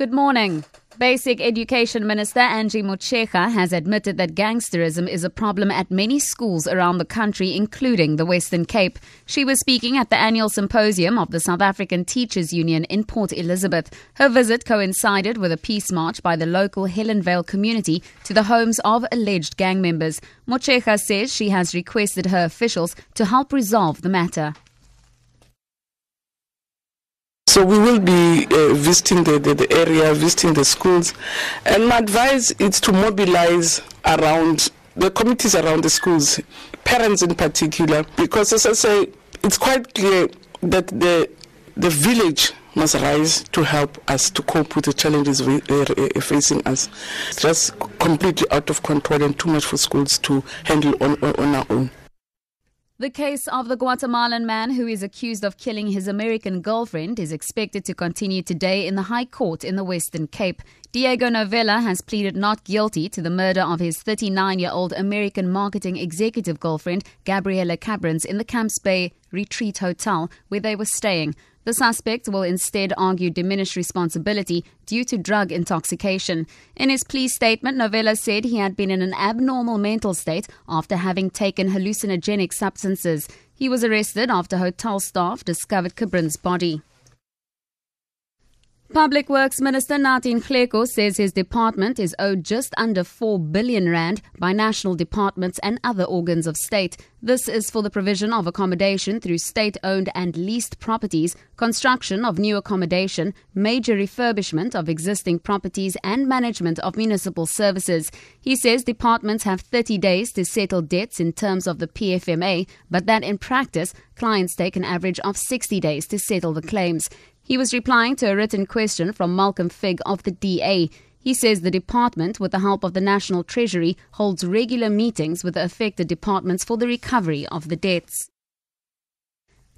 Good morning. Basic Education Minister Angie Motshekga has admitted that gangsterism is a problem at many schools around the country, including the Western Cape. She was speaking at the annual symposium of the South African Teachers Union in Port Elizabeth. Her visit coincided with a peace march by the local Helenvale community to the homes of alleged gang members. Motshekga says she has requested her officials to help resolve the matter. So we will be uh, visiting the, the, the, area, visiting the schools, and my advice is to mobilize around the committees around the schools, parents in particular, because as I say, it's quite clear that the the village must rise to help us to cope with the challenges we, uh, uh, facing us. It's just completely out of control and too much for schools to handle on, on our own. The case of the Guatemalan man who is accused of killing his American girlfriend is expected to continue today in the High Court in the Western Cape. Diego Novella has pleaded not guilty to the murder of his 39 year old American marketing executive girlfriend, Gabriela Kabrins, in the Camps Bay Retreat Hotel where they were staying. The suspect will instead argue diminished responsibility due to drug intoxication. In his plea statement, Novella said he had been in an abnormal mental state after having taken hallucinogenic substances. He was arrested after hotel staff discovered Kabrins' body. Public Works Minister Nathi Nhleko says his department is owed just under 4 billion rand by national departments and other organs of state. This is for the provision of accommodation through state-owned and leased properties, construction of new accommodation, major refurbishment of existing properties and management of municipal services. He says departments have 30 days to settle debts in terms of the PFMA, but that in practice clients take an average of 60 days to settle the claims. He was replying to a written question from Malcolm Figg of the DA. He says the department, with the help of the National Treasury, holds regular meetings with the affected departments for the recovery of the debts.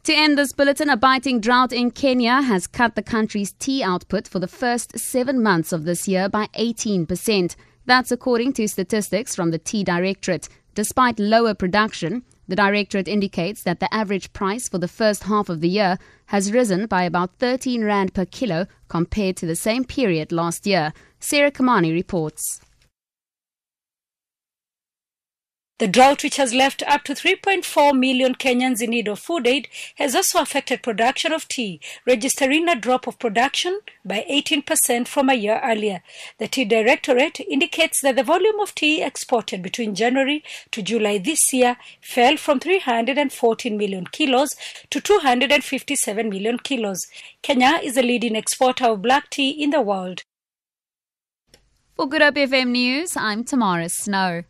To end this bulletin, a biting drought in Kenya has cut the country's tea output for the first seven months of this year by 18%. That's according to statistics from the Tea Directorate. Despite lower production, the Directorate indicates that the average price for the first half of the year has risen by about 13 Rand per kilo compared to the same period last year. Sarah Kamani reports. The drought, which has left up to 3.4 million Kenyans in need of food aid, has also affected production of tea, registering a drop of production by 18% from a year earlier. The Tea Directorate indicates that the volume of tea exported between January to July this year fell from 314 million kilos to 257 million kilos. Kenya is the leading exporter of black tea in the world. For Good Hope FM News, I'm Tamara Snow.